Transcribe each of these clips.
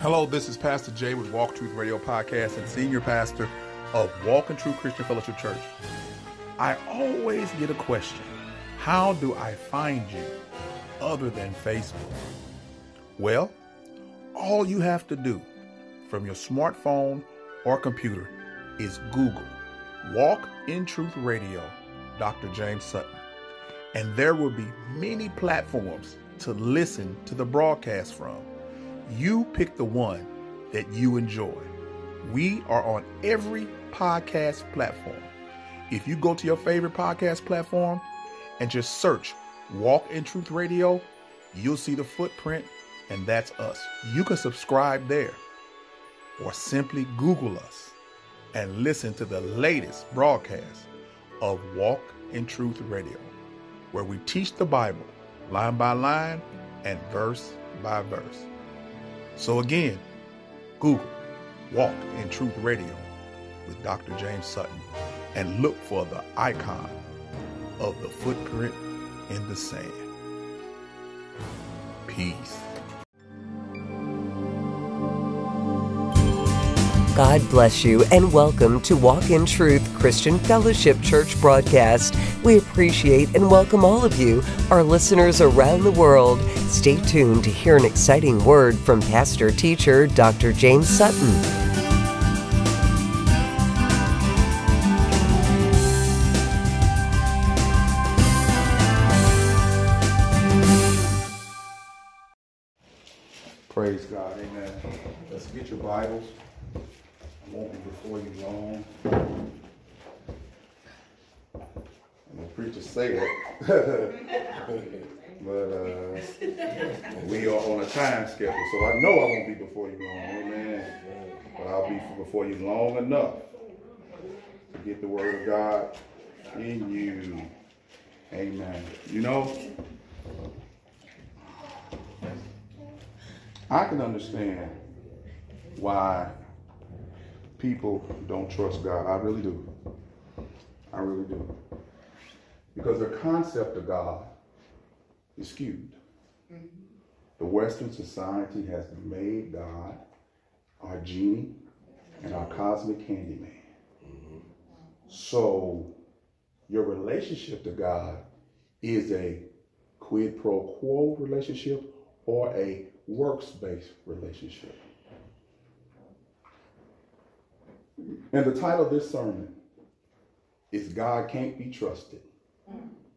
Hello, this is Pastor Jay with Walk Truth Radio Podcast and Senior Pastor of Walk in Truth Christian Fellowship Church. I always get a question How do I find you other than Facebook? Well, all you have to do from your smartphone or computer is Google Walk in Truth Radio, Dr. James Sutton. And there will be many platforms to listen to the broadcast from. You pick the one that you enjoy. We are on every podcast platform. If you go to your favorite podcast platform and just search Walk in Truth Radio, you'll see the footprint, and that's us. You can subscribe there or simply Google us and listen to the latest broadcast of Walk in Truth Radio, where we teach the Bible line by line and verse by verse. So again, Google Walk in Truth Radio with Dr. James Sutton and look for the icon of the footprint in the sand. Peace. God bless you and welcome to Walk in Truth Christian Fellowship Church broadcast. We appreciate and welcome all of you, our listeners around the world. Stay tuned to hear an exciting word from pastor teacher Dr. James Sutton. Praise God. Amen. Let's get your Bibles. Before you long. And the preacher say it. but uh, we are on a time schedule, so I know I won't be before you long. Amen. But I'll be before you long enough to get the word of God in you. Amen. You know, I can understand why people don't trust God. I really do. I really do. Because their concept of God is skewed. The Western society has made God our genie and our cosmic candy man. So your relationship to God is a quid pro quo relationship or a works-based relationship. And the title of this sermon is God Can't Be Trusted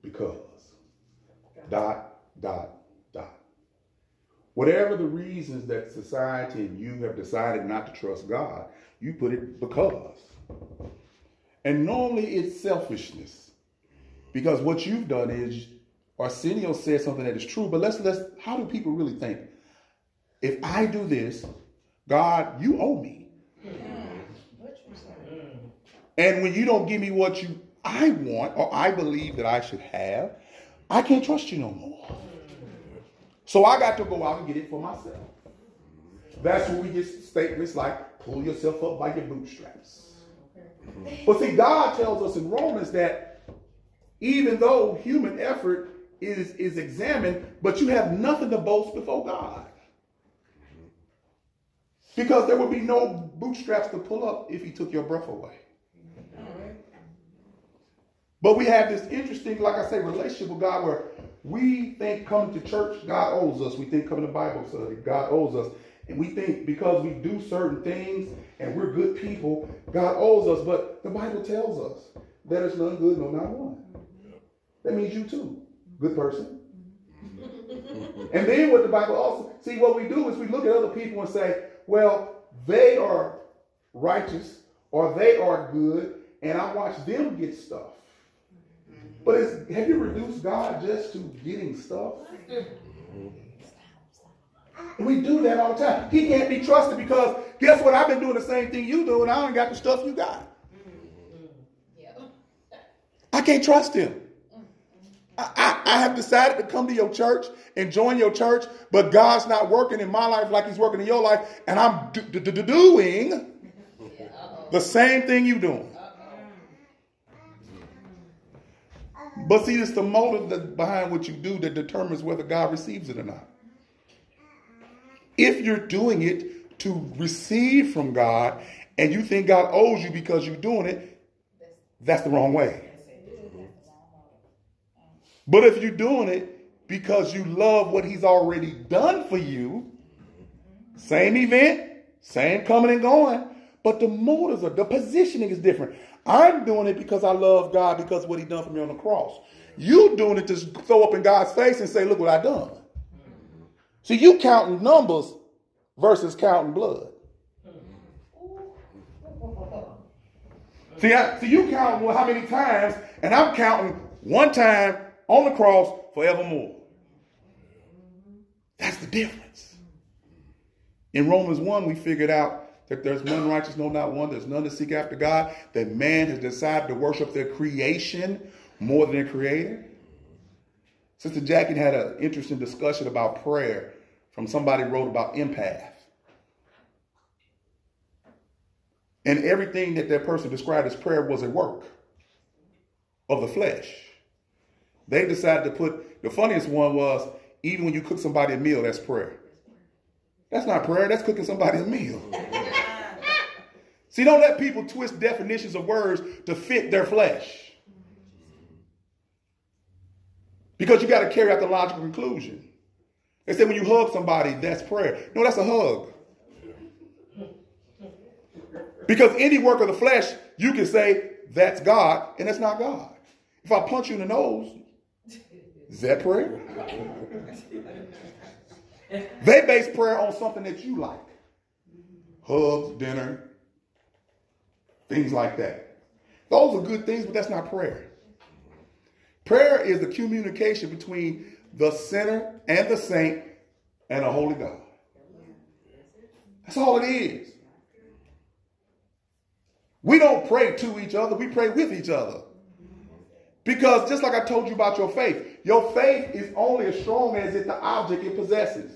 because dot, dot, dot. Whatever the reasons that society and you have decided not to trust God, you put it because. And normally it's selfishness. Because what you've done is Arsenio said something that is true, but let's let's how do people really think? If I do this, God, you owe me. And when you don't give me what you I want or I believe that I should have, I can't trust you no more. So I got to go out and get it for myself. That's where we get statements like pull yourself up by your bootstraps. But see, God tells us in Romans that even though human effort is, is examined, but you have nothing to boast before God. Because there would be no bootstraps to pull up if he took your breath away. But we have this interesting, like I say, relationship with God where we think coming to church, God owes us. We think coming to Bible study, God owes us. And we think because we do certain things and we're good people, God owes us. But the Bible tells us that there is none good, no, not one. That means you too, good person. and then what the Bible also, see, what we do is we look at other people and say, well, they are righteous or they are good, and I watch them get stuff. But is, have you reduced God just to getting stuff? Mm-hmm. We do that all the time. He can't be trusted because guess what? I've been doing the same thing you do, and I don't got the stuff you got. Mm-hmm. I can't trust him. I, I, I have decided to come to your church and join your church, but God's not working in my life like He's working in your life, and I'm do, do, do, doing the same thing you doing. But see, it's the motive that behind what you do that determines whether God receives it or not. If you're doing it to receive from God and you think God owes you because you're doing it, that's the wrong way. But if you're doing it because you love what he's already done for you, same event, same coming and going, but the motives are, the positioning is different. I'm doing it because I love God because what he done for me on the cross. You doing it to throw up in God's face and say, look what I done. See, you counting numbers versus counting blood. See, I, see, you count well, how many times, and I'm counting one time on the cross forevermore. That's the difference. In Romans 1, we figured out that there's none righteous, no, not one. There's none to seek after God. That man has decided to worship their creation more than their creator. Sister Jackie had an interesting discussion about prayer from somebody wrote about empath. And everything that that person described as prayer was a work of the flesh. They decided to put, the funniest one was, even when you cook somebody a meal, that's prayer. That's not prayer, that's cooking somebody a meal. See, don't let people twist definitions of words to fit their flesh. Because you got to carry out the logical conclusion. They say when you hug somebody, that's prayer. No, that's a hug. Because any work of the flesh, you can say, that's God, and that's not God. If I punch you in the nose, is that prayer? they base prayer on something that you like. Hugs, dinner, things like that. Those are good things, but that's not prayer. Prayer is the communication between the sinner and the saint and a holy God. That's all it is. We don't pray to each other, we pray with each other. Because just like I told you about your faith, your faith is only as strong as it the object it possesses.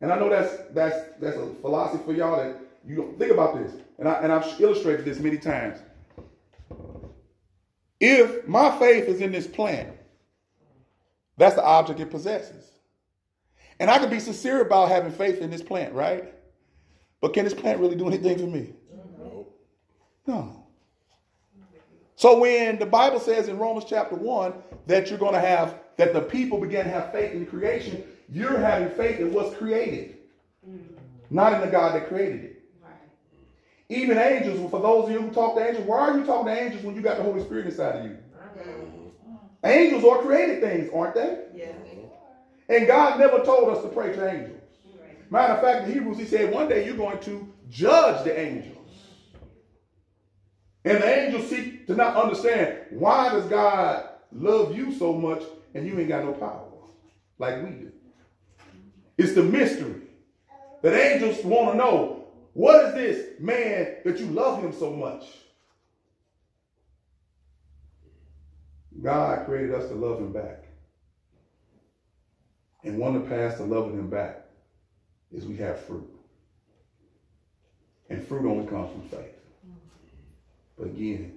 And I know that's that's that's a philosophy for y'all that you think about this. And I and I've illustrated this many times. If my faith is in this plant, that's the object it possesses. And I can be sincere about having faith in this plant, right? But can this plant really do anything for me? No. So when the Bible says in Romans chapter 1 that you're going to have, that the people begin to have faith in creation, you're having faith in what's created, not in the God that created it. Even angels, for those of you who talk to angels, why are you talking to angels when you got the Holy Spirit inside of you? Mm-hmm. Angels are created things, aren't they? Yeah. Mm-hmm. And God never told us to pray to angels. Matter of fact, in Hebrews, he said one day you're going to judge the angels. And the angels seek to not understand why does God love you so much and you ain't got no power like we do. It's the mystery that angels want to know. What is this man that you love him so much? God created us to love him back. And one of the paths to loving him back is we have fruit. And fruit only comes from faith. But again,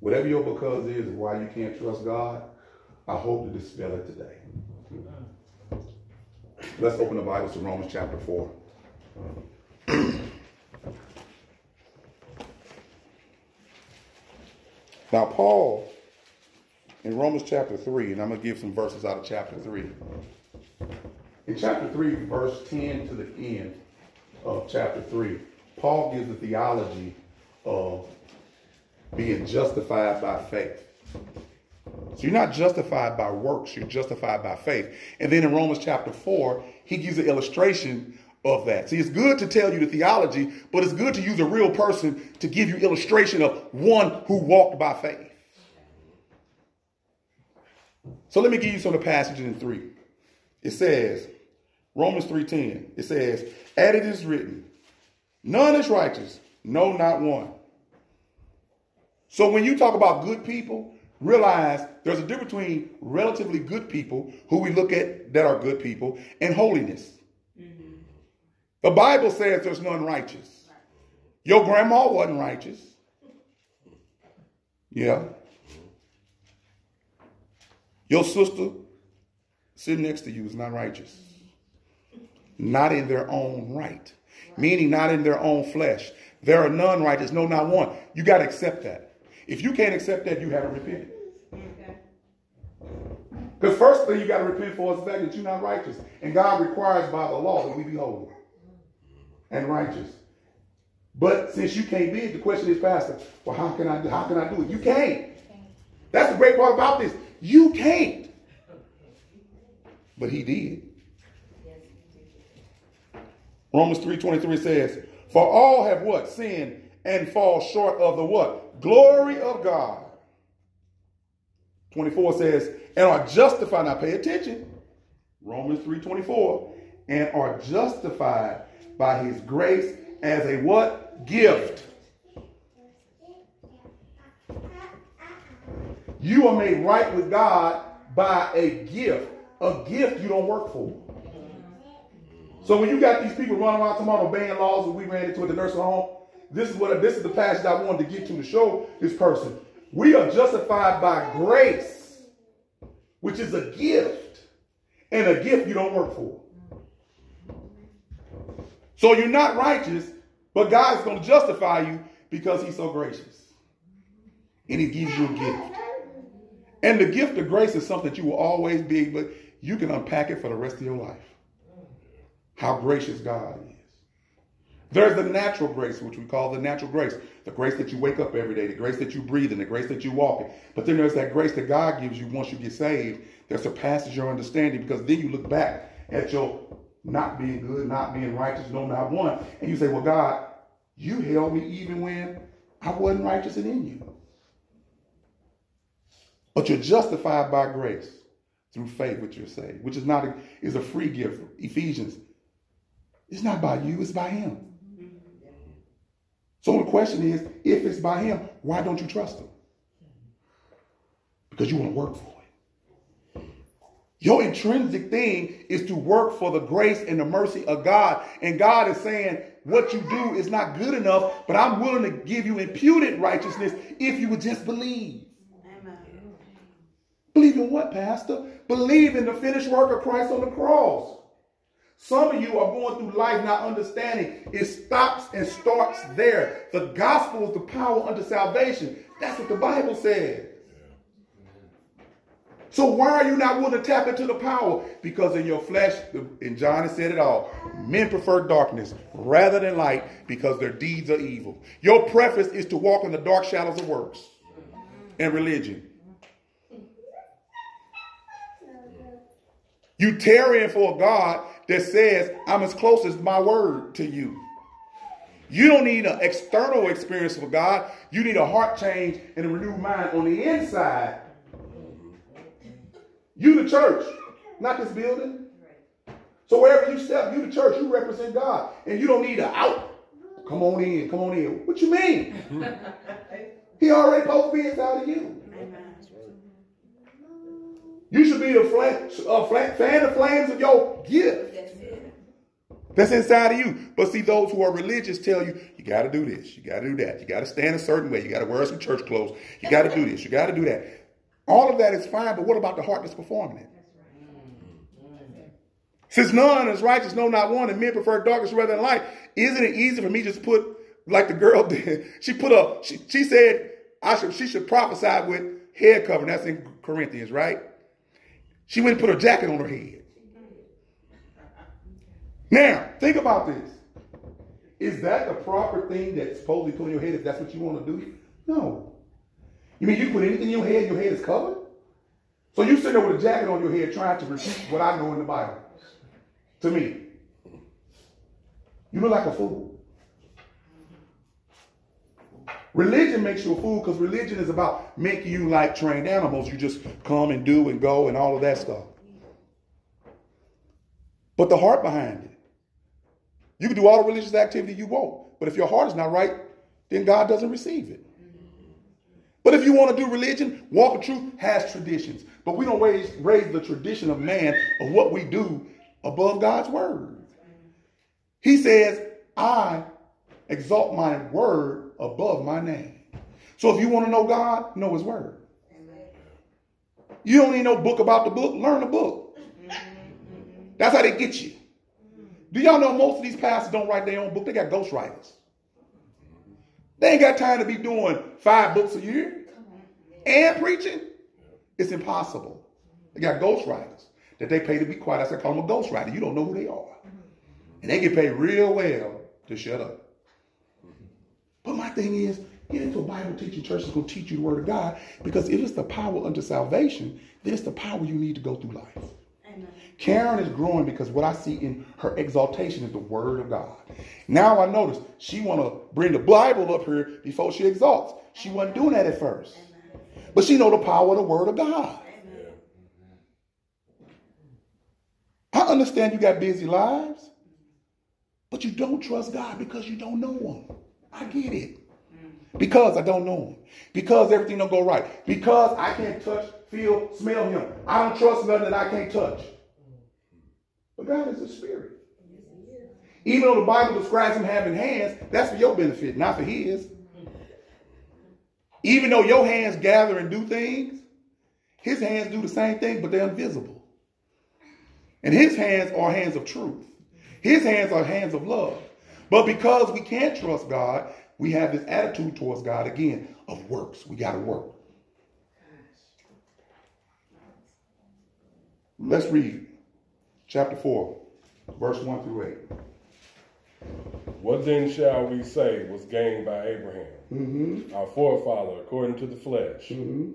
whatever your because is why you can't trust God, I hope to dispel it today. Let's open the Bible to Romans chapter 4. now, Paul, in Romans chapter 3, and I'm going to give some verses out of chapter 3. In chapter 3, verse 10 to the end of chapter 3, Paul gives the theology of being justified by faith. So you're not justified by works, you're justified by faith. And then in Romans chapter 4, he gives an illustration of that. See, it's good to tell you the theology, but it's good to use a real person to give you illustration of one who walked by faith. So let me give you some of the passages in 3. It says, Romans 3.10, it says, And it is written, none is righteous, no, not one. So when you talk about good people, realize there's a difference between relatively good people who we look at that are good people and holiness. The Bible says there's none righteous. Your grandma wasn't righteous. Yeah. Your sister sitting next to you is not righteous. not in their own right, meaning not in their own flesh. There are none righteous, no, not one. You got to accept that. If you can't accept that, you haven't repented. Because first thing you got to repent for is the fact that you're not righteous. And God requires by the law that we be holy and righteous. But since you can't be the question is, Pastor, well, how can I how can I do it? You can't. That's the great part about this. You can't. But he did. Romans 3:23 says, For all have what? Sinned and fall short of the what? Glory of God. 24 says, and are justified. Now pay attention. Romans 3:24. And are justified by his grace as a what? Gift. You are made right with God by a gift. A gift you don't work for. So when you got these people running around about obeying laws and we ran into at the nursing home, this is what this is the passage I wanted to get to to show this person. We are justified by grace, which is a gift. And a gift you don't work for. So you're not righteous, but God's going to justify you because he's so gracious. And he gives you a gift. And the gift of grace is something that you will always be but you can unpack it for the rest of your life. How gracious God is. There's the natural grace, which we call the natural grace. The grace that you wake up every day, the grace that you breathe and the grace that you walk in. But then there's that grace that God gives you once you get saved that surpasses your understanding because then you look back at your not being good, not being righteous, no, not one. And you say, Well, God, you held me even when I wasn't righteous and in you. But you're justified by grace through faith, which you're saved, which is not a, is a free gift. Ephesians. It's not by you, it's by him. So the question is, if it's by him, why don't you trust him? Because you want to work for it. Your intrinsic thing is to work for the grace and the mercy of God. And God is saying, what you do is not good enough, but I'm willing to give you imputed righteousness if you would just believe. Amen. Believe in what, Pastor? Believe in the finished work of Christ on the cross. Some of you are going through life not understanding. It stops and starts there. The gospel is the power unto salvation. That's what the Bible says. So why are you not willing to tap into the power? Because in your flesh, and John has said it all, men prefer darkness rather than light because their deeds are evil. Your preference is to walk in the dark shadows of works and religion. You tarrying for a God that says, I'm as close as my word to you. You don't need an external experience for God. You need a heart change and a renewed mind on the inside. You the church, not this building. So wherever you step, you the church, you represent God. And you don't need an out. Come on in, come on in. What you mean? he already supposed to be inside of you. You should be a, a fan of flames of your gift. That's inside of you. But see, those who are religious tell you, you got to do this, you got to do that, you got to stand a certain way, you got to wear some church clothes, you got to do this, you got to do that. All of that is fine, but what about the heart that's performing it? Since none is righteous, no, not one, and men prefer darkness rather than light, isn't it easy for me just put, like the girl did, she put a, she, she said, I should, she should prophesy with head covering. That's in Corinthians, right? She went and put a jacket on her head. Now, think about this. Is that the proper thing that's supposed to put in your head if that's what you want to do? No. You mean you put anything in your head, your head is covered? So you sitting there with a jacket on your head trying to repeat what I know in the Bible. To me. You look like a fool. Religion makes you a fool because religion is about making you like trained animals. You just come and do and go and all of that stuff. But the heart behind it. You can do all the religious activity you want, but if your heart is not right, then God doesn't receive it. But if you want to do religion, Walk of Truth has traditions. But we don't raise, raise the tradition of man of what we do above God's word. He says, I exalt my word above my name. So if you want to know God, know his word. You don't need no book about the book, learn the book. That's how they get you. Do y'all know most of these pastors don't write their own book? They got ghostwriters. They ain't got time to be doing five books a year and preaching. It's impossible. They got ghostwriters that they pay to be quiet. I said, call them a ghostwriter. You don't know who they are. Mm-hmm. And they get paid real well to shut up. Mm-hmm. But my thing is, get into a Bible teaching church that's going to teach you the word of God because if it's the power unto salvation, then it's the power you need to go through life. Karen is growing because what I see in her exaltation is the word of God. Now I notice she want to bring the Bible up here before she exalts. She wasn't doing that at first. But she know the power of the word of God. I understand you got busy lives, but you don't trust God because you don't know him. I get it. Because I don't know him. Because everything don't go right. Because I can't touch, feel, smell him. I don't trust nothing that I can't touch. But God is a spirit. Even though the Bible describes him having hands, that's for your benefit, not for his. Even though your hands gather and do things, his hands do the same thing, but they're invisible. And his hands are hands of truth. His hands are hands of love. But because we can't trust God, we have this attitude towards God again of works. We got to work. Let's read chapter 4, verse 1 through 8. What then shall we say was gained by Abraham, mm-hmm. our forefather, according to the flesh? Mm-hmm.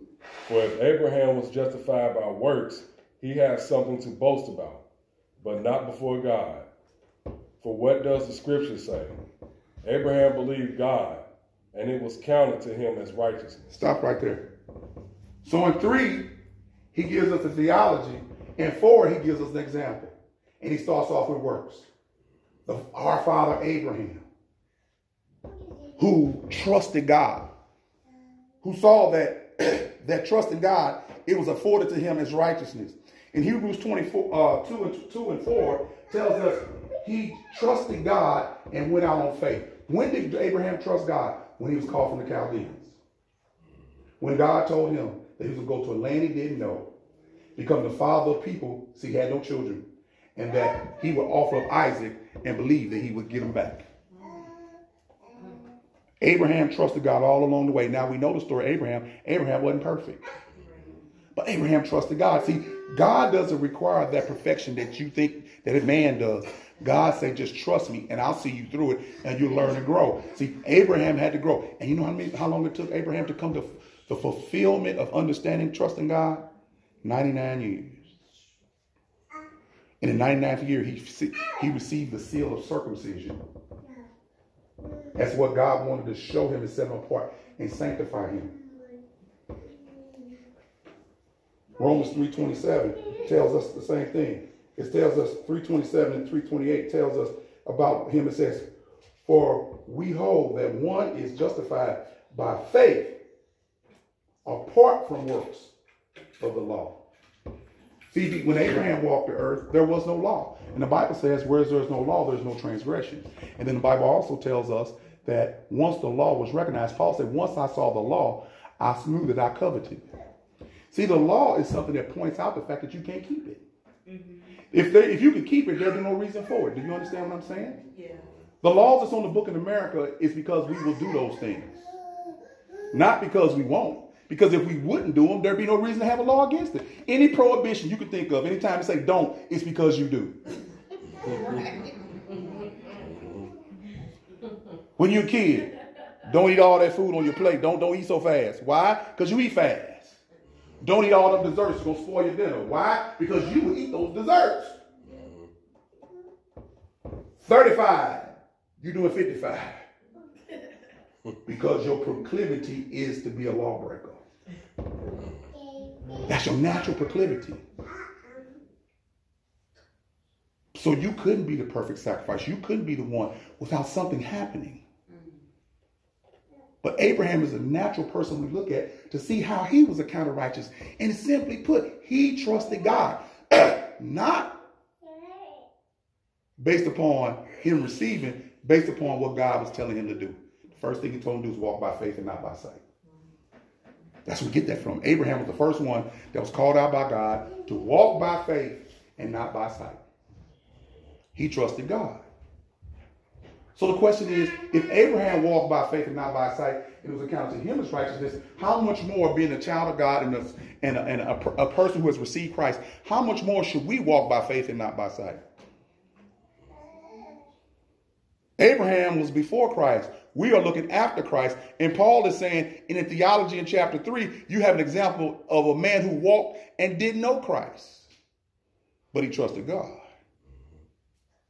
For if Abraham was justified by works, he has something to boast about, but not before God. For what does the scripture say? Abraham believed God, and it was counted to him as righteousness. Stop right there. So in three, he gives us a theology. In four, he gives us an example. And he starts off with works of our father Abraham, who trusted God, who saw that that trust in God, it was afforded to him as righteousness. In Hebrews 24, uh, 2, and, 2 and 4 tells us he trusted God and went out on faith. When did Abraham trust God? When he was called from the Chaldeans. When God told him that he was going to go to a land he didn't know, become the father of people, see, he had no children, and that he would offer up Isaac and believe that he would get him back. Abraham trusted God all along the way. Now we know the story Abraham. Abraham wasn't perfect. But Abraham trusted God. See, God doesn't require that perfection that you think that a man does. God said, just trust me and I'll see you through it and you'll learn and grow. See, Abraham had to grow. And you know how, many, how long it took Abraham to come to the fulfillment of understanding, trusting God? 99 years. In the 99th year, he, he received the seal of circumcision. That's what God wanted to show him and set him apart and sanctify him. Romans 3.27 tells us the same thing. It tells us 327 and 328 tells us about him. It says, For we hold that one is justified by faith apart from works of the law. See, when Abraham walked the earth, there was no law. And the Bible says, where there's no law, there's no transgression. And then the Bible also tells us that once the law was recognized, Paul said, once I saw the law, I slew that I coveted. See, the law is something that points out the fact that you can't keep it. Mm-hmm. If they, if you could keep it, there'd be no reason for it. Do you understand what I'm saying? Yeah. The laws that's on the book in America is because we will do those things, not because we won't. Because if we wouldn't do them, there'd be no reason to have a law against it. Any prohibition you can think of, anytime you say don't, it's because you do. when you're a kid, don't eat all that food on your plate. Don't don't eat so fast. Why? Because you eat fast. Don't eat all them desserts. It's to spoil your dinner. Why? Because you will eat those desserts. 35. You're doing 55. because your proclivity is to be a lawbreaker. That's your natural proclivity. So you couldn't be the perfect sacrifice. You couldn't be the one without something happening. But Abraham is a natural person we look at to see how he was accounted righteous. And simply put, he trusted God, not based upon him receiving, based upon what God was telling him to do. The first thing he told him to do was walk by faith and not by sight. That's where we get that from. Abraham was the first one that was called out by God to walk by faith and not by sight. He trusted God. So the question is, if Abraham walked by faith and not by sight, it was accounted to him as righteousness, how much more being a child of God and, a, and, a, and a, a person who has received Christ, how much more should we walk by faith and not by sight? Abraham was before Christ. We are looking after Christ. And Paul is saying in the theology in chapter 3, you have an example of a man who walked and didn't know Christ, but he trusted God.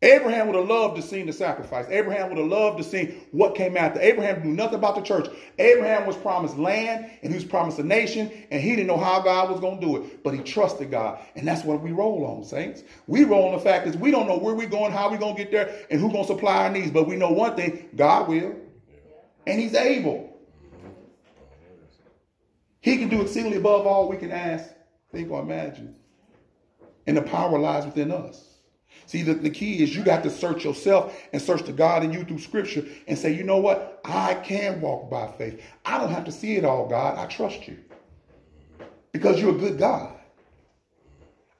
Abraham would have loved to see the sacrifice. Abraham would have loved to see what came after. Abraham knew nothing about the church. Abraham was promised land and he was promised a nation and he didn't know how God was going to do it, but he trusted God. And that's what we roll on, saints. We roll on the fact is we don't know where we're going, how we're going to get there, and who's going to supply our needs, but we know one thing, God will. And he's able. He can do exceedingly above all we can ask, think, or imagine. And the power lies within us. See, the, the key is you got to search yourself and search the God in you through scripture and say, you know what? I can walk by faith. I don't have to see it all, God. I trust you because you're a good God.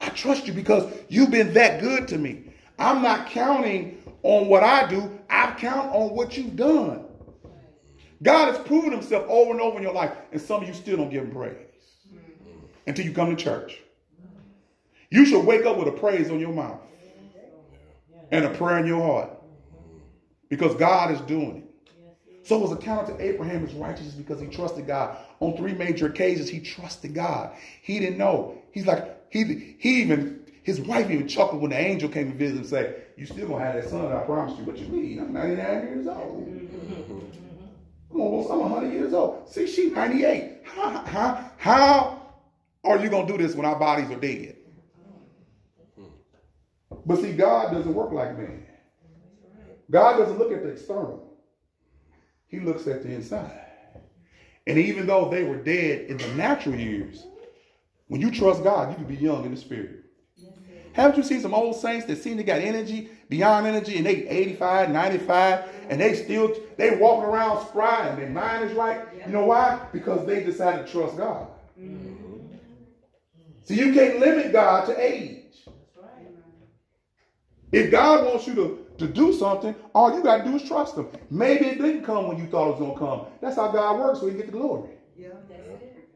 I trust you because you've been that good to me. I'm not counting on what I do. I count on what you've done. God has proven himself over and over in your life, and some of you still don't give him praise mm-hmm. until you come to church. You should wake up with a praise on your mouth and a prayer in your heart because God is doing it. So it was accounted to Abraham as righteousness because he trusted God. On three major occasions, he trusted God. He didn't know. He's like, he, he even, his wife even chuckled when the angel came to visit and said, You still gonna have that son, I promise you. What you mean? I'm 99 years old. I'm almost, I'm 100 years old. See, she's 98. How, how, how are you gonna do this when our bodies are dead? But see, God doesn't work like man. God doesn't look at the external. He looks at the inside. And even though they were dead in the natural years, when you trust God, you can be young in the spirit. Haven't you seen some old saints that seem to got energy, beyond energy, and they 85, 95, and they still, they walking around spry and their mind is right? You know why? Because they decided to trust God. Mm-hmm. So you can't limit God to age. If God wants you to, to do something, all you got to do is trust him. Maybe it didn't come when you thought it was going to come. That's how God works so he get the glory. Yeah, that's it.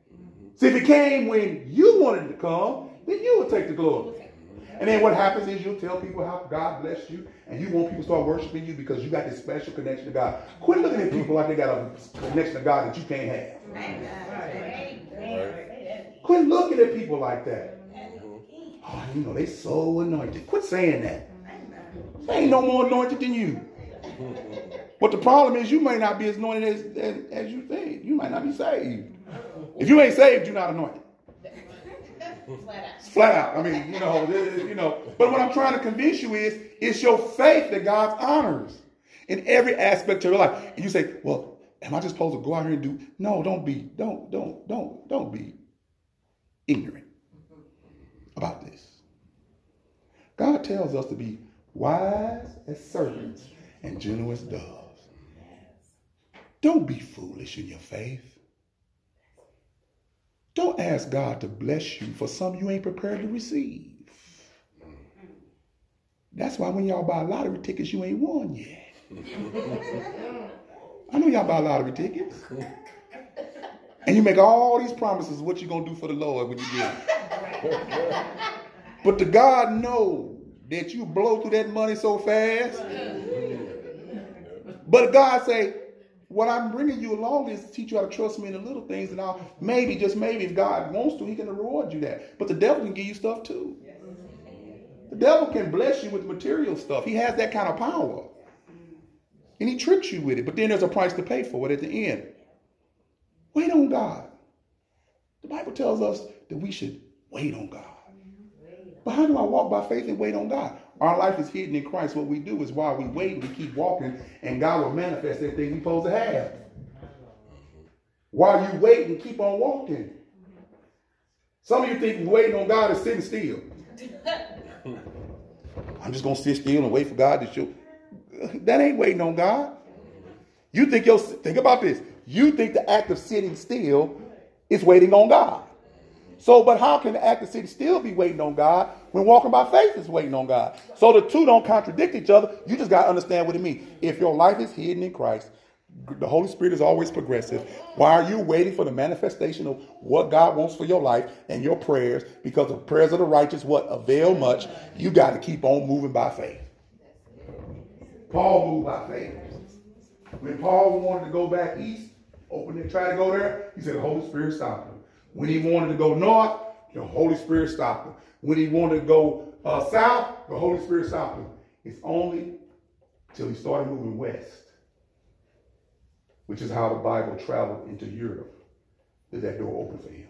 See, if it came when you wanted it to come, then you would take the glory. And then what happens is you'll tell people how God blessed you, and you want people to start worshiping you because you got this special connection to God. Quit looking at people like they got a connection to God that you can't have. Quit looking at people like that. Oh, you know, they so anointed. Quit saying that. They ain't no more anointed than you. But the problem is you may not be as anointed as, as, as you think. You might not be saved. If you ain't saved, you're not anointed. Flat out. Flat out. I mean, you know, you know. But what I'm trying to convince you is, it's your faith that God honors in every aspect of your life. And you say, well, am I just supposed to go out here and do? No, don't be, don't, don't, don't, don't be ignorant about this. God tells us to be wise as serpents and gentle as doves. Don't be foolish in your faith. Don't ask God to bless you for something you ain't prepared to receive. That's why when y'all buy lottery tickets, you ain't won yet. I know y'all buy lottery tickets. And you make all these promises what you're going to do for the Lord when you get it. But the God knows that you blow through that money so fast. But God say, what I'm bringing you along is to teach you how to trust me in the little things, and I'll maybe, just maybe, if God wants to, He can reward you that. But the devil can give you stuff too. The devil can bless you with material stuff. He has that kind of power. And he tricks you with it. But then there's a price to pay for it at the end. Wait on God. The Bible tells us that we should wait on God. But how do I walk by faith and wait on God? Our life is hidden in Christ. What we do is while we wait, we keep walking, and God will manifest everything we're supposed to have. While you wait and keep on walking. Some of you think waiting on God is sitting still. I'm just gonna sit still and wait for God to show. That ain't waiting on God. You think your think about this. You think the act of sitting still is waiting on God. So, but how can the active city still be waiting on God when walking by faith is waiting on God? So the two don't contradict each other. You just got to understand what it means. If your life is hidden in Christ, the Holy Spirit is always progressive. Why are you waiting for the manifestation of what God wants for your life and your prayers? Because the prayers of the righteous what avail much. You got to keep on moving by faith. Paul moved by faith. When Paul wanted to go back east, open and try to go there, he said the Holy Spirit stopped him. When he wanted to go north, the Holy Spirit stopped him. When he wanted to go uh, south, the Holy Spirit stopped him. It's only till he started moving west, which is how the Bible traveled into Europe, that that door opened for him.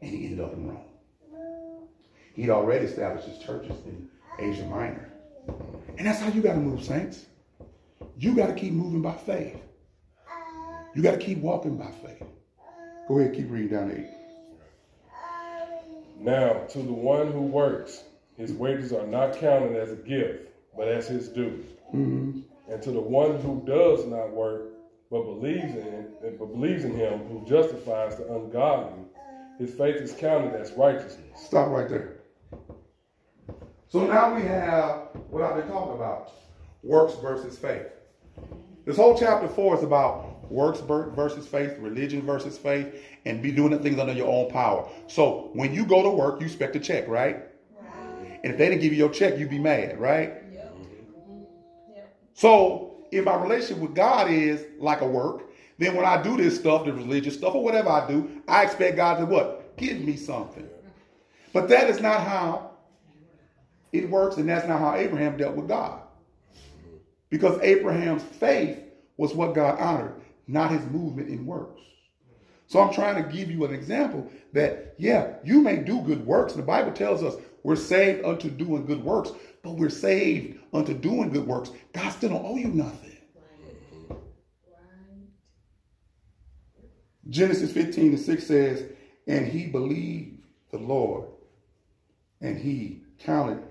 And he ended up in Rome. He'd already established his churches in Asia Minor. And that's how you got to move, saints. You got to keep moving by faith. You got to keep walking by faith. Go ahead, keep reading down eight. Now, to the one who works, his wages are not counted as a gift, but as his due. Mm-hmm. And to the one who does not work, but believes in but believes in him who justifies the ungodly, his faith is counted as righteousness. Stop right there. So now we have what I've been talking about works versus faith. This whole chapter four is about works versus faith, religion versus faith, and be doing the things under your own power. So when you go to work, you expect a check, right? right. And if they didn't give you your check, you'd be mad, right? Yep. Yep. So if my relationship with God is like a work, then when I do this stuff, the religious stuff or whatever I do, I expect God to what? Give me something. But that is not how it works, and that's not how Abraham dealt with God. Because Abraham's faith was what God honored, not his movement in works. So I'm trying to give you an example that, yeah, you may do good works. And the Bible tells us we're saved unto doing good works, but we're saved unto doing good works. God still don't owe you nothing. Genesis 15 and 6 says, And he believed the Lord, and he counted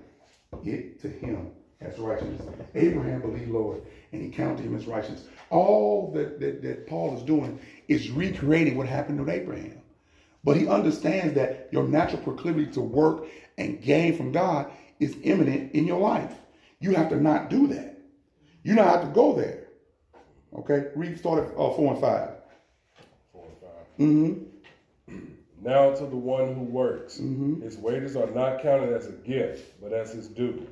it to him as righteousness. Abraham believed Lord, and he counted him as righteousness. All that, that, that Paul is doing is recreating what happened with Abraham. But he understands that your natural proclivity to work and gain from God is imminent in your life. You have to not do that. You don't have to go there. Okay? Read start at uh, 4 and 5. 4 and 5. Mm-hmm. Now to the one who works, mm-hmm. his wages are not counted as a gift, but as his due.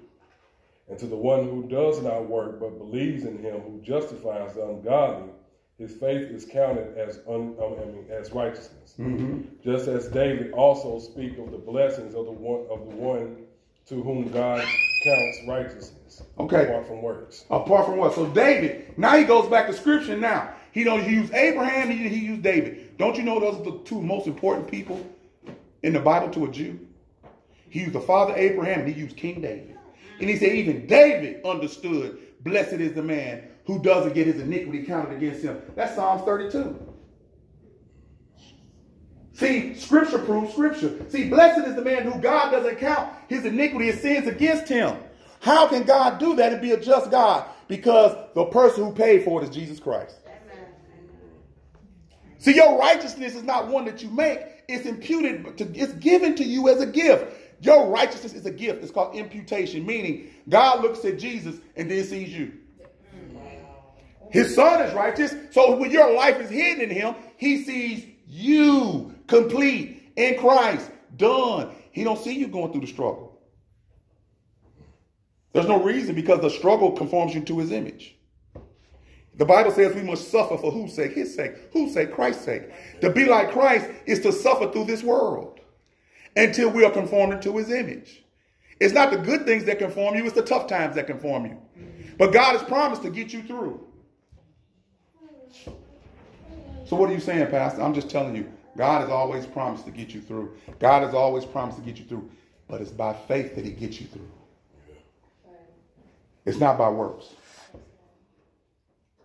And to the one who does not work but believes in him who justifies the ungodly, his faith is counted as un, I mean, as righteousness. Mm-hmm. Just as David also speak of the blessings of the one of the one to whom God counts righteousness. Okay. Apart from works. Apart from what? So David, now he goes back to scripture now. He don't use Abraham, he, he used David. Don't you know those are the two most important people in the Bible to a Jew? He used the father Abraham and he used King David. And he said, even David understood, blessed is the man who doesn't get his iniquity counted against him. That's Psalms 32. See, scripture proves scripture. See, blessed is the man who God doesn't count his iniquity, his sins against him. How can God do that and be a just God? Because the person who paid for it is Jesus Christ. See, your righteousness is not one that you make. It's imputed, to, it's given to you as a gift. Your righteousness is a gift. It's called imputation, meaning God looks at Jesus and then sees you. His son is righteous. So when your life is hidden in him, he sees you complete in Christ, done. He don't see you going through the struggle. There's no reason because the struggle conforms you to his image. The Bible says we must suffer for whose sake? His sake. Whose sake? Christ's sake. To be like Christ is to suffer through this world until we are conformed to his image. It's not the good things that conform you, it's the tough times that conform you. But God has promised to get you through. So, what are you saying, Pastor? I'm just telling you, God has always promised to get you through. God has always promised to get you through. But it's by faith that He gets you through. It's not by works,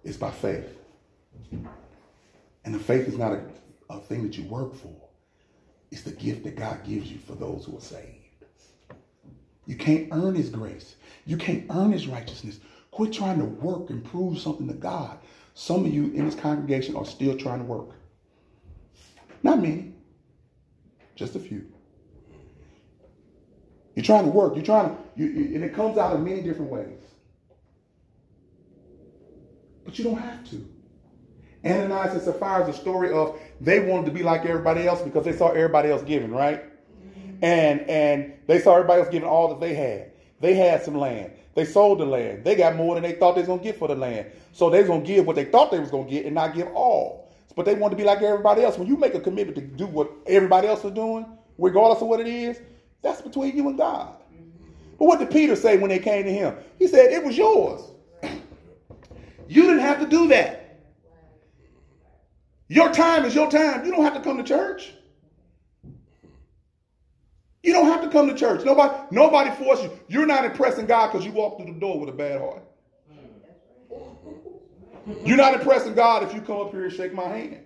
it's by faith. And the faith is not a, a thing that you work for. It's the gift that God gives you for those who are saved. You can't earn his grace. You can't earn his righteousness. Quit trying to work and prove something to God. Some of you in this congregation are still trying to work. Not many. Just a few. You're trying to work. You're trying to, you, and it comes out in many different ways. But you don't have to. Ananias and Sapphira is a story of they wanted to be like everybody else because they saw everybody else giving, right? And and they saw everybody else giving all that they had. They had some land. They sold the land. They got more than they thought they was gonna get for the land. So they was gonna give what they thought they was gonna get and not give all. But they wanted to be like everybody else. When you make a commitment to do what everybody else is doing, regardless of what it is, that's between you and God. But what did Peter say when they came to him? He said, It was yours. You didn't have to do that. Your time is your time. You don't have to come to church. You don't have to come to church. Nobody, nobody forced you. You're not impressing God because you walk through the door with a bad heart. You're not impressing God if you come up here and shake my hand.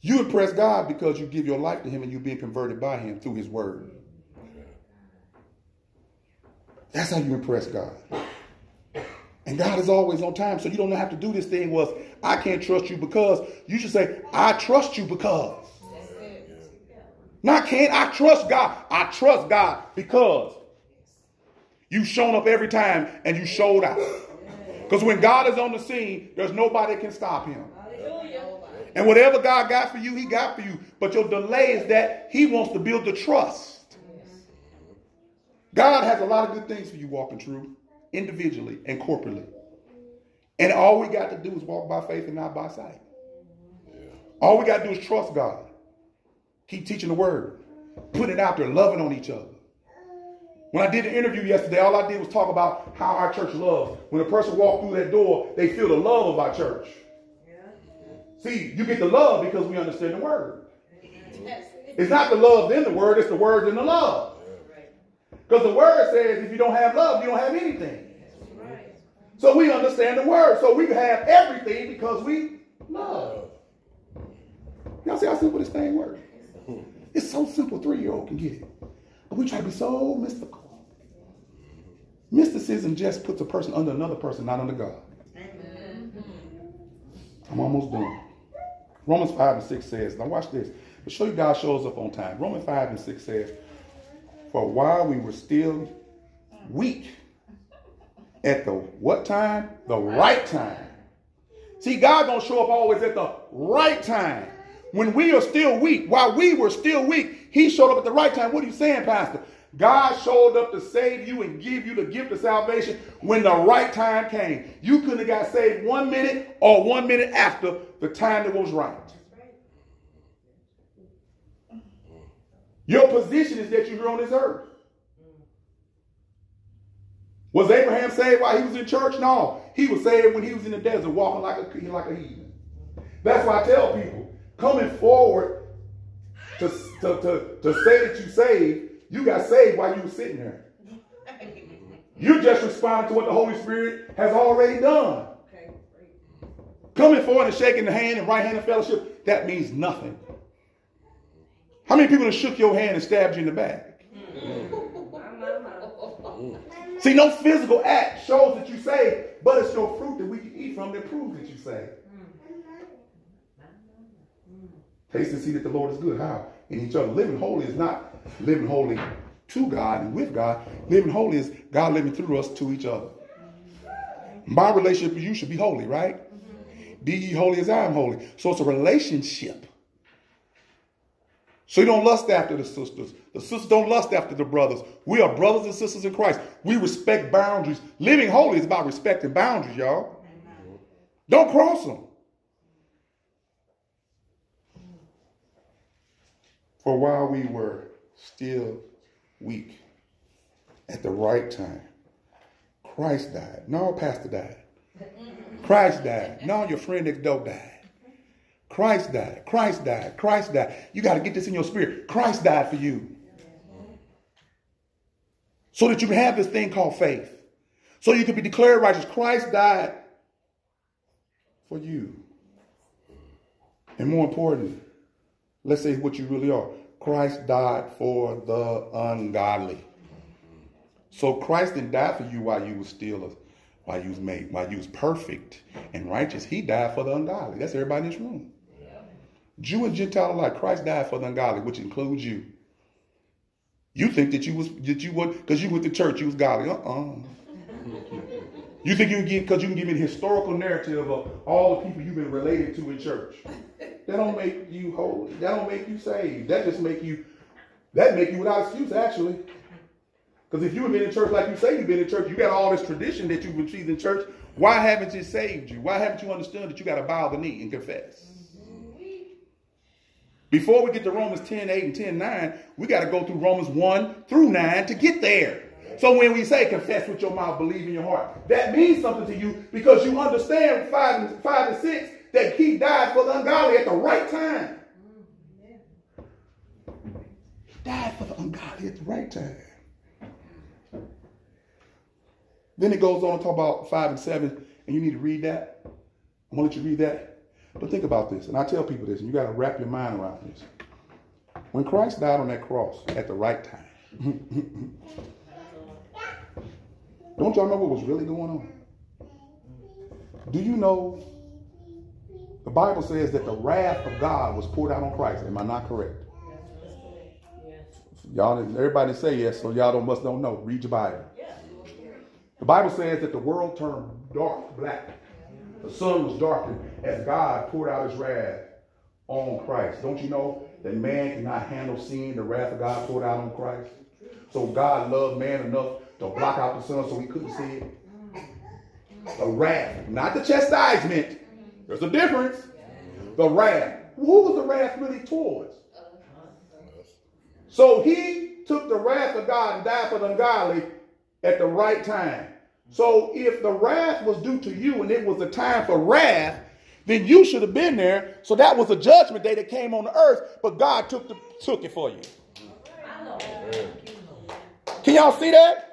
You impress God because you give your life to Him and you're being converted by Him through His Word. That's how you impress God. And God is always on time, so you don't have to do this thing was I can't trust you because. You should say, I trust you because. Not can't, I trust God. I trust God because you've shown up every time and you showed out. Because when God is on the scene, there's nobody can stop him. And whatever God got for you, he got for you. But your delay is that he wants to build the trust. God has a lot of good things for you Walk in Truth, individually and corporately. And all we got to do is walk by faith and not by sight. All we got to do is trust God. Keep teaching the word. Put it out there, loving on each other. When I did the interview yesterday, all I did was talk about how our church loves. When a person walks through that door, they feel the love of our church. See, you get the love because we understand the word. It's not the love in the word, it's the word in the love. Because the word says if you don't have love, you don't have anything. So we understand the word. So we have everything because we love. Y'all see how simple this thing works? It's so simple, three year old can get it. But we try to be so mystical. Mysticism just puts a person under another person, not under God. I'm almost done. Romans 5 and 6 says, now watch this. To show you God shows up on time. Romans 5 and 6 says, For while we were still weak, at the what time? The right time. See, God don't show up always at the right time. When we are still weak, while we were still weak, he showed up at the right time. What are you saying, Pastor? God showed up to save you and give you the gift of salvation when the right time came. You couldn't have got saved one minute or one minute after the time that was right. Your position is that you're here on this earth. Was Abraham saved while he was in church? No. He was saved when he was in the desert walking like a, like a heathen. That's why I tell people, coming forward to, to, to, to say that you saved, you got saved while you were sitting there. You just responded to what the Holy Spirit has already done. Coming forward and shaking the hand and right hand of fellowship, that means nothing. How many people have shook your hand and stabbed you in the back? See, no physical act shows that you say, but it's your fruit that we can eat from that proves that you say. Taste and see that the Lord is good. How? In each other. Living holy is not living holy to God and with God. Living holy is God living through us to each other. My relationship with you should be holy, right? Be ye holy as I am holy. So it's a relationship. So you don't lust after the sisters. The sisters don't lust after the brothers. We are brothers and sisters in Christ. We respect boundaries. Living holy is about respecting boundaries, y'all. Don't cross them. For while we were still weak, at the right time, Christ died. No, Pastor died. Christ died. No, your friend next door died. Christ died. Christ died. Christ died. You got to get this in your spirit. Christ died for you. So that you can have this thing called faith. So you can be declared righteous. Christ died for you. And more importantly, let's say what you really are. Christ died for the ungodly. So Christ didn't die for you while you was still a, while you was made, while you was perfect and righteous. He died for the ungodly. That's everybody in this room. Jew and Gentile alike, Christ died for the ungodly, which includes you. You think that you was that you would because you went to church, you was godly. Uh-uh. You think you can get because you can give me the historical narrative of all the people you've been related to in church. That don't make you holy. That don't make you saved. That just make you that make you without excuse, actually. Because if you have been in church like you say you've been in church, you got all this tradition that you've received in church. Why haven't it saved you? Why haven't you understood that you got to bow the knee and confess? Before we get to Romans 10, 8 and 10, 9, we got to go through Romans 1 through 9 to get there. So when we say confess with your mouth, believe in your heart, that means something to you because you understand 5 and, five and 6 that he died for the ungodly at the right time. He died for the ungodly at the right time. Then it goes on to talk about 5 and 7, and you need to read that. I'm going to let you read that. But think about this, and I tell people this, and you got to wrap your mind around this. When Christ died on that cross at the right time, don't y'all know what was really going on? Do you know the Bible says that the wrath of God was poured out on Christ? Am I not correct? Y'all, everybody say yes, so y'all don't must don't know. Read your Bible. The Bible says that the world turned dark, black, the sun was darkened as God poured out his wrath on Christ. Don't you know that man cannot handle seeing the wrath of God poured out on Christ? So God loved man enough to block out the sun so he couldn't see it. The wrath, not the chastisement. There's a difference. The wrath. Who was the wrath really towards? So he took the wrath of God and died for the ungodly at the right time. So if the wrath was due to you and it was a time for wrath, then you should have been there. So that was a judgment day that came on the earth, but God took the, took it for you. Can y'all see that?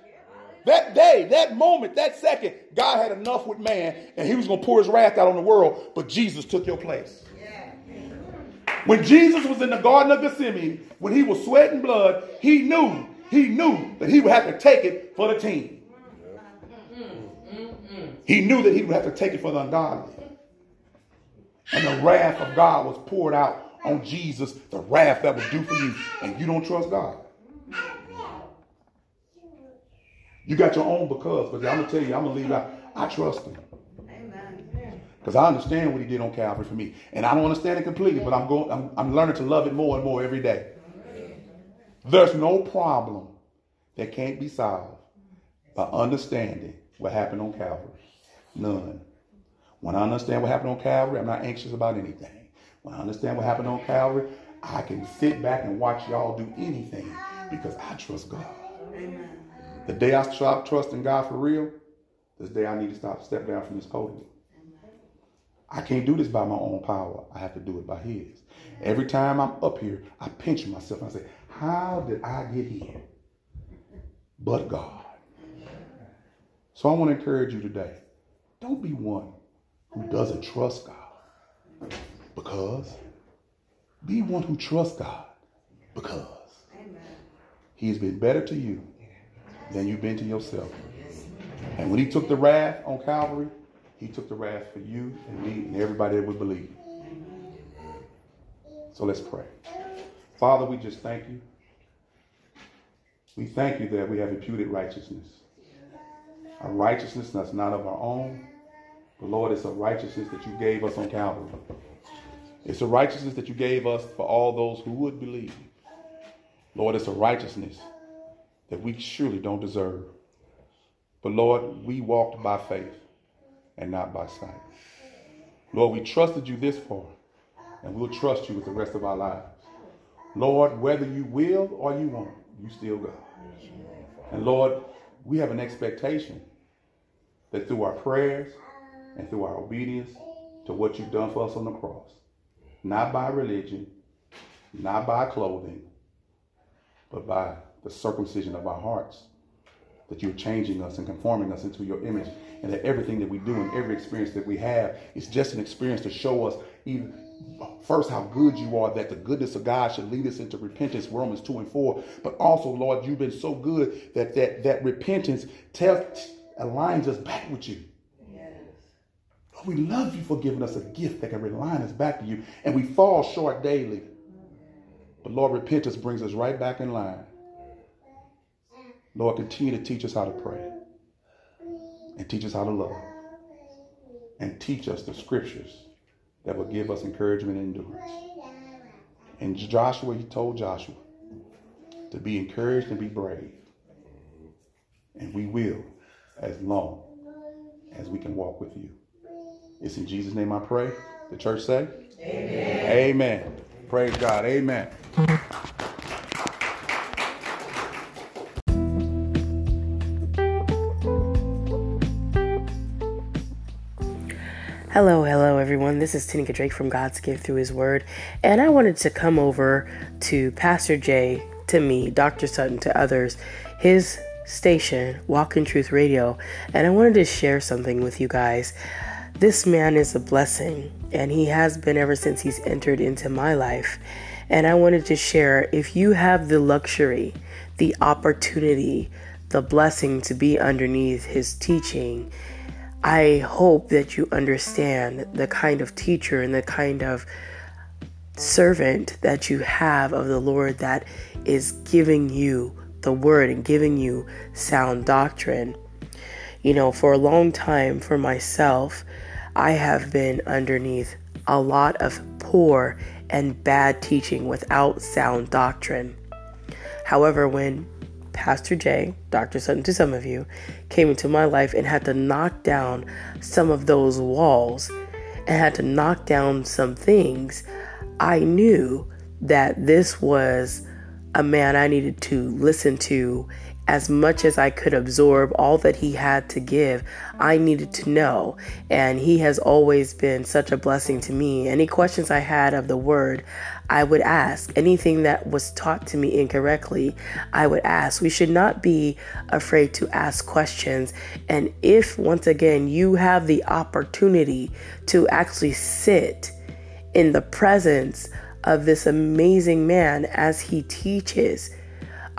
That day, that moment, that second, God had enough with man and he was going to pour his wrath out on the world, but Jesus took your place. When Jesus was in the Garden of Gethsemane, when he was sweating blood, he knew, he knew that he would have to take it for the team. He knew that he would have to take it for the ungodly. And the wrath of God was poured out on Jesus, the wrath that was due for you. And you don't trust God. You got your own because, but I'm going to tell you, I'm going to leave out. I trust him. Because I understand what he did on Calvary for me. And I don't understand it completely, but I'm going I'm, I'm learning to love it more and more every day. There's no problem that can't be solved by understanding what happened on Calvary. None. When I understand what happened on Calvary, I'm not anxious about anything. When I understand what happened on Calvary, I can sit back and watch y'all do anything because I trust God. Amen. The day I stop trusting God for real, this day I need to stop, step down from this podium. I can't do this by my own power. I have to do it by His. Every time I'm up here, I pinch myself and I say, How did I get here? But God. So I want to encourage you today don't be one who doesn't trust God because be one who trusts God because He has been better to you than you've been to yourself. And when He took the wrath on Calvary, He took the wrath for you and me and everybody that would believe. So let's pray. Father, we just thank you. We thank you that we have imputed righteousness. A righteousness that's not of our own, Lord, it's a righteousness that you gave us on Calvary. It's a righteousness that you gave us for all those who would believe. Lord, it's a righteousness that we surely don't deserve. But Lord, we walked by faith and not by sight. Lord, we trusted you this far, and we'll trust you with the rest of our lives. Lord, whether you will or you won't, you still God. And Lord, we have an expectation that through our prayers, and through our obedience to what you've done for us on the cross. Not by religion, not by clothing, but by the circumcision of our hearts. That you're changing us and conforming us into your image, and that everything that we do and every experience that we have is just an experience to show us even first how good you are, that the goodness of God should lead us into repentance, Romans 2 and 4. But also, Lord, you've been so good that that, that repentance tells, aligns us back with you. We love you for giving us a gift that can realign us back to you. And we fall short daily. But Lord, repentance brings us right back in line. Lord, continue to teach us how to pray and teach us how to love and teach us the scriptures that will give us encouragement and endurance. And Joshua, he told Joshua to be encouraged and be brave. And we will as long as we can walk with you. It's in Jesus' name I pray. The church say, Amen. Amen. Praise God. Amen. Hello, hello, everyone. This is Tanika Drake from God's Gift Through His Word, and I wanted to come over to Pastor Jay, to me, Dr. Sutton, to others, his station, Walk in Truth Radio, and I wanted to share something with you guys. This man is a blessing, and he has been ever since he's entered into my life. And I wanted to share if you have the luxury, the opportunity, the blessing to be underneath his teaching, I hope that you understand the kind of teacher and the kind of servant that you have of the Lord that is giving you the word and giving you sound doctrine. You know, for a long time for myself, I have been underneath a lot of poor and bad teaching without sound doctrine. However, when Pastor Jay, Dr. Sutton to some of you, came into my life and had to knock down some of those walls and had to knock down some things, I knew that this was a man I needed to listen to as much as I could absorb all that he had to give, I needed to know. And he has always been such a blessing to me. Any questions I had of the word, I would ask. Anything that was taught to me incorrectly, I would ask. We should not be afraid to ask questions. And if, once again, you have the opportunity to actually sit in the presence of this amazing man as he teaches,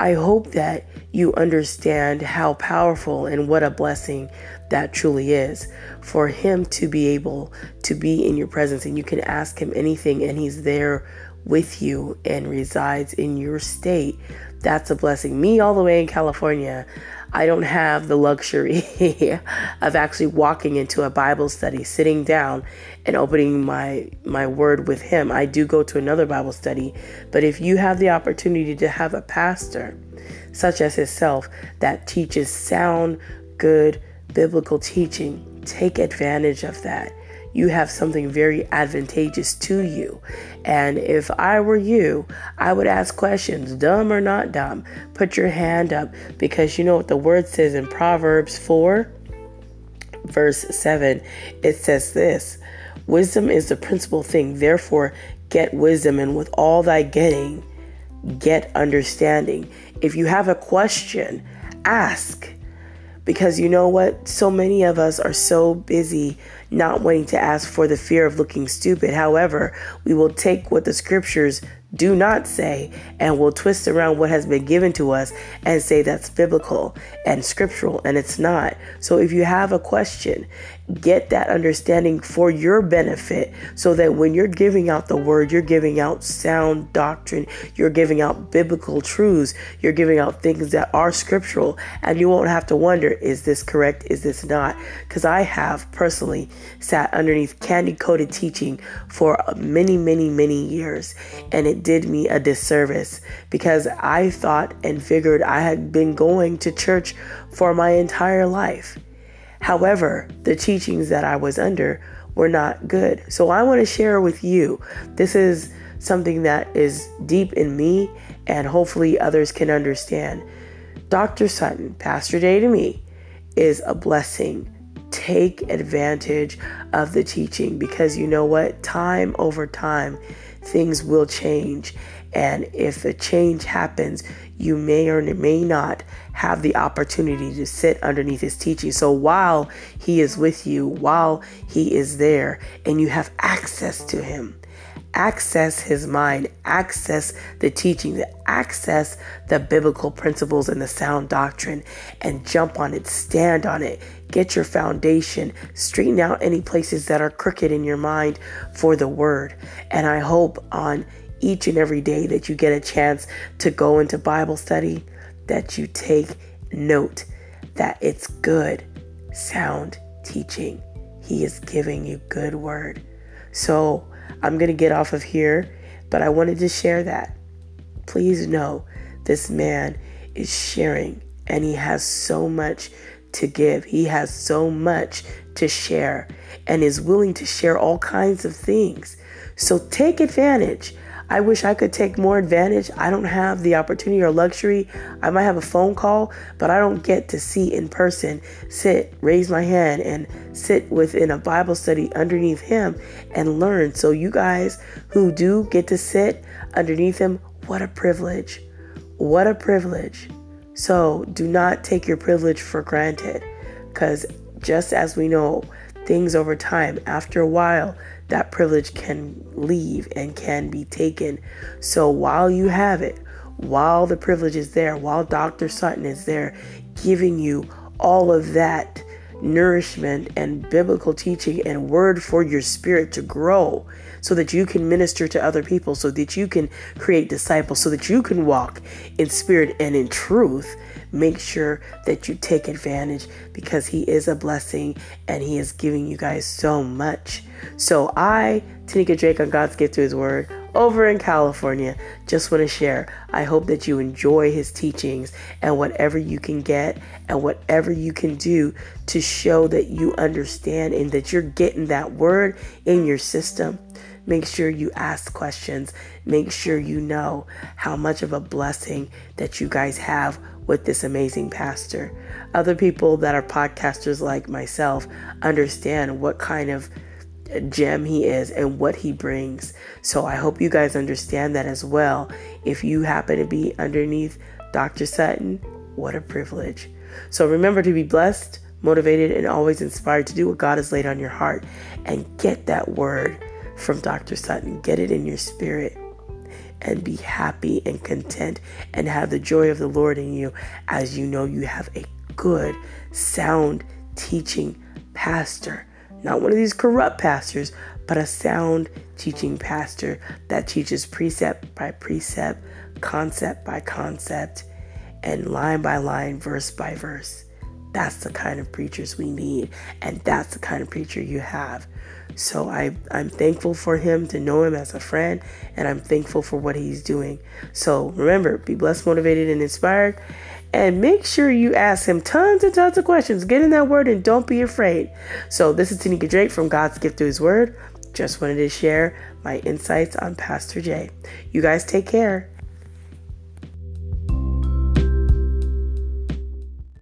I hope that you understand how powerful and what a blessing that truly is for him to be able to be in your presence and you can ask him anything and he's there with you and resides in your state. That's a blessing. Me, all the way in California, I don't have the luxury of actually walking into a Bible study, sitting down and opening my my word with him. I do go to another Bible study, but if you have the opportunity to have a pastor such as himself that teaches sound, good biblical teaching, take advantage of that you have something very advantageous to you. And if I were you, I would ask questions, dumb or not dumb. Put your hand up because you know what the word says in Proverbs 4, verse 7. It says this Wisdom is the principal thing. Therefore, get wisdom, and with all thy getting, get understanding. If you have a question, ask. Because you know what? So many of us are so busy not wanting to ask for the fear of looking stupid. However, we will take what the scriptures do not say and will twist around what has been given to us and say that's biblical and scriptural and it's not. So if you have a question get that understanding for your benefit so that when you're giving out the word, you're giving out sound doctrine, you're giving out biblical truths, you're giving out things that are scriptural, and you won't have to wonder, is this correct? Is this not? Because I have personally sat underneath candy coated teaching for many, many, many years, and it did me a disservice because I thought and figured I had been going to church for my entire life. However, the teachings that I was under were not good. So I want to share with you. This is something that is deep in me and hopefully others can understand. Dr. Sutton, Pastor Jay to me, is a blessing. Take advantage of the teaching because you know what? Time over time, things will change. And if a change happens, you may or may not have the opportunity to sit underneath his teaching. So while he is with you, while he is there, and you have access to him, access his mind, access the teaching, access the biblical principles and the sound doctrine, and jump on it, stand on it, get your foundation, straighten out any places that are crooked in your mind for the word. And I hope on each and every day that you get a chance to go into Bible study, that you take note that it's good, sound teaching. He is giving you good word. So I'm going to get off of here, but I wanted to share that. Please know this man is sharing and he has so much to give. He has so much to share and is willing to share all kinds of things. So take advantage. I wish I could take more advantage. I don't have the opportunity or luxury. I might have a phone call, but I don't get to see in person, sit, raise my hand, and sit within a Bible study underneath him and learn. So, you guys who do get to sit underneath him, what a privilege. What a privilege. So, do not take your privilege for granted because just as we know, things over time, after a while, that privilege can leave and can be taken. So while you have it, while the privilege is there, while Dr. Sutton is there giving you all of that nourishment and biblical teaching and word for your spirit to grow so that you can minister to other people, so that you can create disciples, so that you can walk in spirit and in truth make sure that you take advantage because He is a blessing and He is giving you guys so much. So, I, Tanika Drake on God's Gift to His Word, over in California, just want to share. I hope that you enjoy His teachings and whatever you can get and whatever you can do to show that you understand and that you're getting that word in your system. Make sure you ask questions. Make sure you know how much of a blessing that you guys have with this amazing pastor. Other people that are podcasters like myself understand what kind of gem he is and what he brings. So I hope you guys understand that as well. If you happen to be underneath Dr. Sutton, what a privilege. So remember to be blessed, motivated, and always inspired to do what God has laid on your heart and get that word from Dr. Sutton. Get it in your spirit and be happy and content and have the joy of the Lord in you as you know you have a good, sound teaching pastor. Not one of these corrupt pastors, but a sound teaching pastor that teaches precept by precept, concept by concept, and line by line, verse by verse. That's the kind of preachers we need, and that's the kind of preacher you have. So I, I'm thankful for him to know him as a friend, and I'm thankful for what he's doing. So remember, be blessed, motivated, and inspired. And make sure you ask him tons and tons of questions. Get in that word and don't be afraid. So this is Tanika Drake from God's Gift Through His Word. Just wanted to share my insights on Pastor Jay. You guys take care.